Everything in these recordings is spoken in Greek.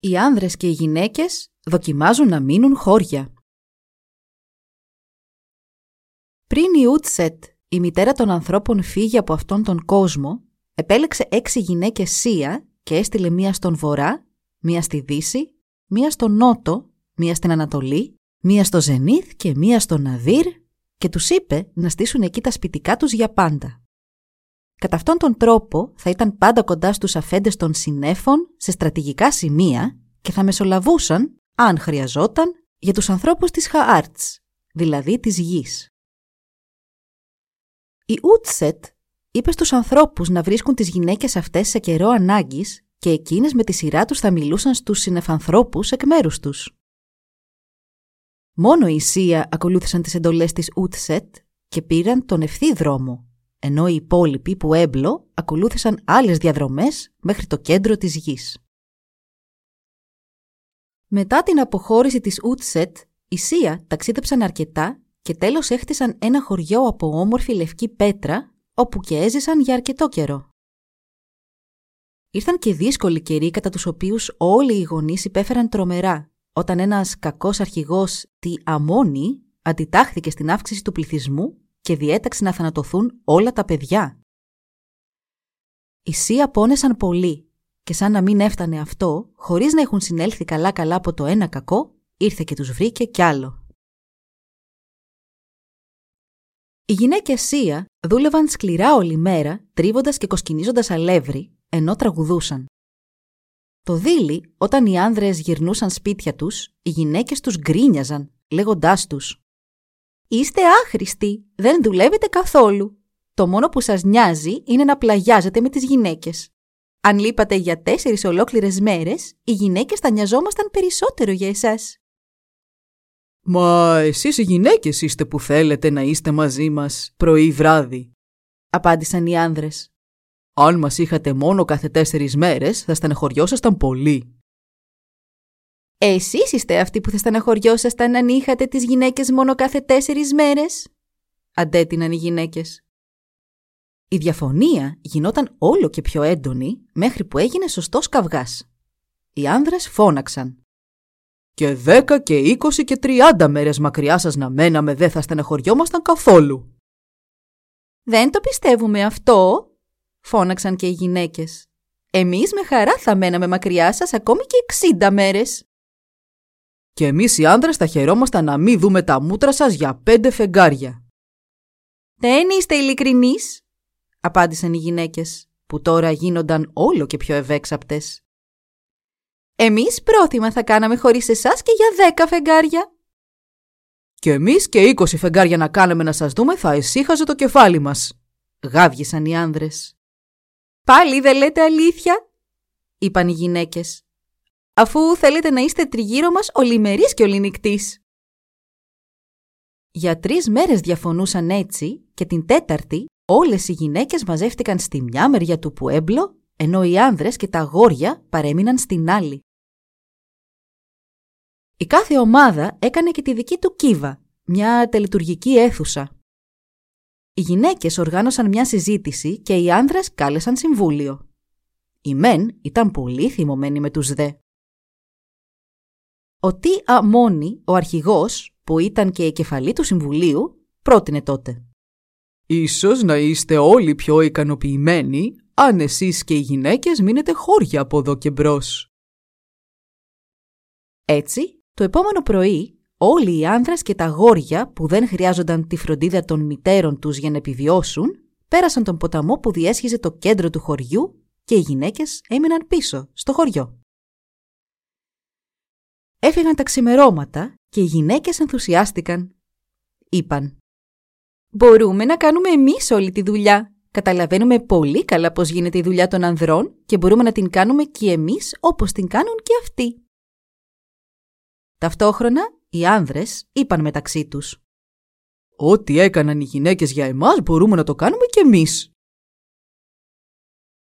Οι άνδρες και οι γυναίκες δοκιμάζουν να μείνουν χώρια. Πριν η Ούτσετ, η μητέρα των ανθρώπων, φύγει από αυτόν τον κόσμο, επέλεξε έξι γυναίκες Σία και έστειλε μία στον βορρά, μία στη δύση, μία στον νότο, μία στην Ανατολή, μία στο Ζενίθ και μία στο Ναδύρ και τους είπε να στήσουν εκεί τα σπιτικά τους για πάντα. Κατά αυτόν τον τρόπο θα ήταν πάντα κοντά στους αφέντες των συνέφων σε στρατηγικά σημεία και θα μεσολαβούσαν, αν χρειαζόταν, για τους ανθρώπους της Χαάρτς, δηλαδή της γης. Η Ούτσετ είπε στους ανθρώπους να βρίσκουν τις γυναίκες αυτές σε καιρό ανάγκης και εκείνες με τη σειρά τους θα μιλούσαν στους συνεφανθρώπους εκ μέρους τους. Μόνο οι Σία ακολούθησαν τις εντολές της Ούτσετ και πήραν τον ευθύ δρόμο, ενώ οι υπόλοιποι που έμπλο ακολούθησαν άλλες διαδρομές μέχρι το κέντρο της γης. Μετά την αποχώρηση της Ούτσετ, οι Σία ταξίδεψαν αρκετά και τέλος έχτισαν ένα χωριό από όμορφη λευκή πέτρα, όπου και έζησαν για αρκετό καιρό. Ήρθαν και δύσκολοι καιροί κατά τους οποίους όλοι οι γονείς υπέφεραν τρομερά, όταν ένας κακός αρχηγός, τη Αμόνη, αντιτάχθηκε στην αύξηση του πληθυσμού και διέταξε να θανατωθούν όλα τα παιδιά. Οι Σία πόνεσαν πολύ και σαν να μην έφτανε αυτό, χωρίς να έχουν συνέλθει καλά-καλά από το ένα κακό, ήρθε και τους βρήκε κι άλλο. Οι γυναίκες Σία δούλευαν σκληρά όλη μέρα, τρίβοντας και κοσκινίζοντας αλεύρι, ενώ τραγουδούσαν. Το δίλη, όταν οι άνδρες γυρνούσαν σπίτια τους, οι γυναίκες τους γκρίνιαζαν, λέγοντάς τους «Είστε άχρηστοι, δεν δουλεύετε καθόλου. Το μόνο που σας νοιάζει είναι να πλαγιάζετε με τις γυναίκες. Αν λείπατε για τέσσερις ολόκληρες μέρες, οι γυναίκες θα νοιαζόμασταν περισσότερο για εσάς». «Μα εσείς οι γυναίκες είστε που θέλετε να είστε μαζί μας πρωί βράδυ», απάντησαν οι άνδρες. «Αν μας είχατε μόνο κάθε τέσσερις μέρες, θα στενεχωριόσασταν πολύ». Εσείς είστε αυτοί που θα στεναχωριόσασταν αν είχατε τις γυναίκες μόνο κάθε τέσσερις μέρες, αντέτειναν οι γυναίκες. Η διαφωνία γινόταν όλο και πιο έντονη μέχρι που έγινε σωστός καυγάς. Οι άνδρες φώναξαν. «Και δέκα και είκοσι και τριάντα μέρες μακριά σας να μέναμε δεν θα στεναχωριόμασταν καθόλου». «Δεν το πιστεύουμε αυτό», φώναξαν και οι γυναίκες. «Εμείς με χαρά θα μέναμε μακριά σας ακόμη και εξήντα μέρες». Και εμείς οι άντρες θα χαιρόμασταν να μην δούμε τα μούτρα σας για πέντε φεγγάρια. «Δεν είστε ειλικρινείς», απάντησαν οι γυναίκες, που τώρα γίνονταν όλο και πιο ευέξαπτες. «Εμείς πρόθυμα θα κάναμε χωρίς εσάς και για δέκα φεγγάρια». «Και εμείς και είκοσι φεγγάρια να κάνουμε να σας δούμε θα εσύχαζε το κεφάλι μας», γάβγισαν οι άνδρες. «Πάλι δεν λέτε αλήθεια», είπαν οι γυναίκες αφού θέλετε να είστε τριγύρω μας ολιμερής και ολινικτής. Για τρεις μέρες διαφωνούσαν έτσι και την τέταρτη όλες οι γυναίκες μαζεύτηκαν στη μια μεριά του Πουέμπλο, ενώ οι άνδρες και τα αγόρια παρέμειναν στην άλλη. Η κάθε ομάδα έκανε και τη δική του κύβα, μια τελειτουργική αίθουσα. Οι γυναίκες οργάνωσαν μια συζήτηση και οι άνδρες κάλεσαν συμβούλιο. Οι μεν ήταν πολύ θυμωμένοι με τους δε. Ο Τι Αμόνι, ο αρχηγός, που ήταν και η κεφαλή του Συμβουλίου, πρότεινε τότε. Ίσως να είστε όλοι πιο ικανοποιημένοι αν εσείς και οι γυναίκες μείνετε χώρια από εδώ και μπρος. Έτσι, το επόμενο πρωί, όλοι οι άνδρες και τα γόρια που δεν χρειάζονταν τη φροντίδα των μητέρων τους για να επιβιώσουν, πέρασαν τον ποταμό που διέσχιζε το κέντρο του χωριού και οι γυναίκες έμειναν πίσω, στο χωριό. Έφυγαν τα ξημερώματα και οι γυναίκες ενθουσιάστηκαν. Είπαν «Μπορούμε να κάνουμε εμείς όλη τη δουλειά. Καταλαβαίνουμε πολύ καλά πώς γίνεται η δουλειά των ανδρών και μπορούμε να την κάνουμε και εμείς όπως την κάνουν και αυτοί». Ταυτόχρονα οι άνδρες είπαν μεταξύ τους «Ό,τι έκαναν οι γυναίκες για εμάς μπορούμε να το κάνουμε κι εμείς».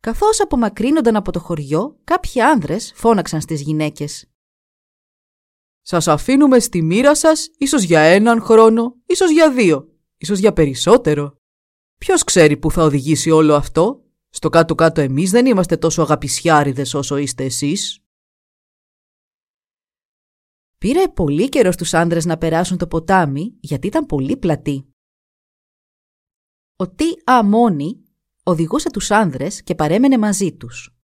Καθώς απομακρύνονταν από το χωριό, κάποιοι άνδρες φώναξαν στις γυναίκες. «Σας αφήνουμε στη μοίρα σας ίσως για έναν χρόνο, ίσως για δύο, ίσως για περισσότερο. Ποιος ξέρει που θα οδηγήσει όλο αυτό; Στο κάτω-κάτω εμείς δεν είμαστε τόσο αγαπησιάριδες όσο είστε εσείς». Πήρε πολύ καιρό στους άνδρες να περάσουν το ποτάμι γιατί ήταν πολύ πλατή. Ο Τι Αμόνι οδηγούσε τους άνδρες και παρέμενε μαζί τους.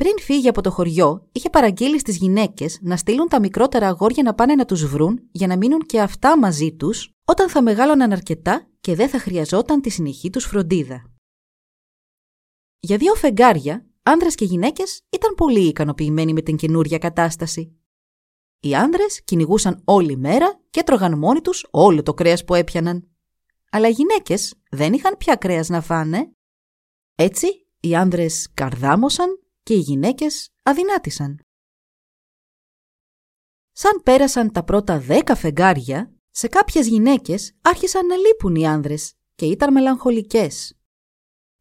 Πριν φύγει από το χωριό, είχε παραγγείλει στις γυναίκες να στείλουν τα μικρότερα αγόρια να πάνε να τους βρουν για να μείνουν και αυτά μαζί τους όταν θα μεγάλωναν αρκετά και δεν θα χρειαζόταν τη συνεχή τους φροντίδα. Για δύο φεγγάρια, άνδρες και γυναίκες ήταν πολύ ικανοποιημένοι με την καινούρια κατάσταση. Οι άνδρες κυνηγούσαν όλη μέρα και τρώγαν μόνοι τους όλο το κρέας που έπιαναν. Αλλά οι γυναίκες δεν είχαν πια κρέας να φάνε. Έτσι, οι άνδρες καρδάμωσαν και οι γυναίκες αδυνάτησαν. Σαν πέρασαν τα πρώτα δέκα φεγγάρια, σε κάποιες γυναίκες άρχισαν να λείπουν οι άνδρες και ήταν μελαγχολικές.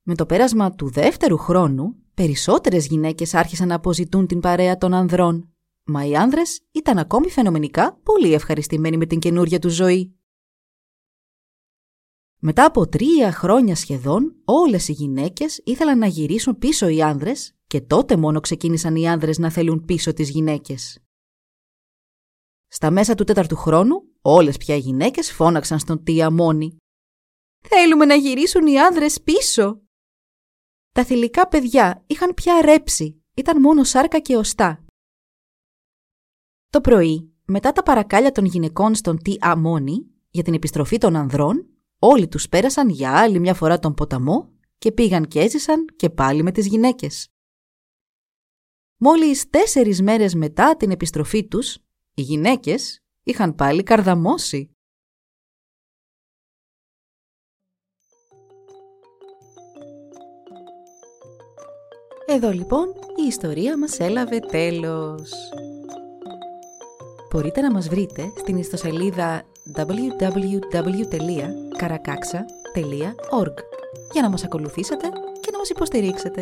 Με το πέρασμα του δεύτερου χρόνου, περισσότερες γυναίκες άρχισαν να αποζητούν την παρέα των ανδρών Μα οι άνδρες ήταν ακόμη φαινομενικά πολύ ευχαριστημένοι με την καινούρια τους ζωή. Μετά από τρία χρόνια σχεδόν, όλες οι γυναίκες ήθελαν να γυρίσουν πίσω οι άνδρες και τότε μόνο ξεκίνησαν οι άνδρες να θέλουν πίσω τις γυναίκες. Στα μέσα του τέταρτου χρόνου, όλες πια οι γυναίκες φώναξαν στον Τία μόνη. «Θέλουμε να γυρίσουν οι άνδρες πίσω!» Τα θηλυκά παιδιά είχαν πια ρέψει, ήταν μόνο σάρκα και οστά το πρωί, μετά τα παρακάλια των γυναικών στον Τι Αμόνι για την επιστροφή των ανδρών, όλοι τους πέρασαν για άλλη μια φορά τον ποταμό και πήγαν και έζησαν και πάλι με τις γυναίκες. Μόλις τέσσερις μέρες μετά την επιστροφή τους, οι γυναίκες είχαν πάλι καρδαμώσει. Εδώ λοιπόν η ιστορία μας έλαβε τέλος μπορείτε να μας βρείτε στην ιστοσελίδα www.karakaksa.org για να μας ακολουθήσετε και να μας υποστηρίξετε.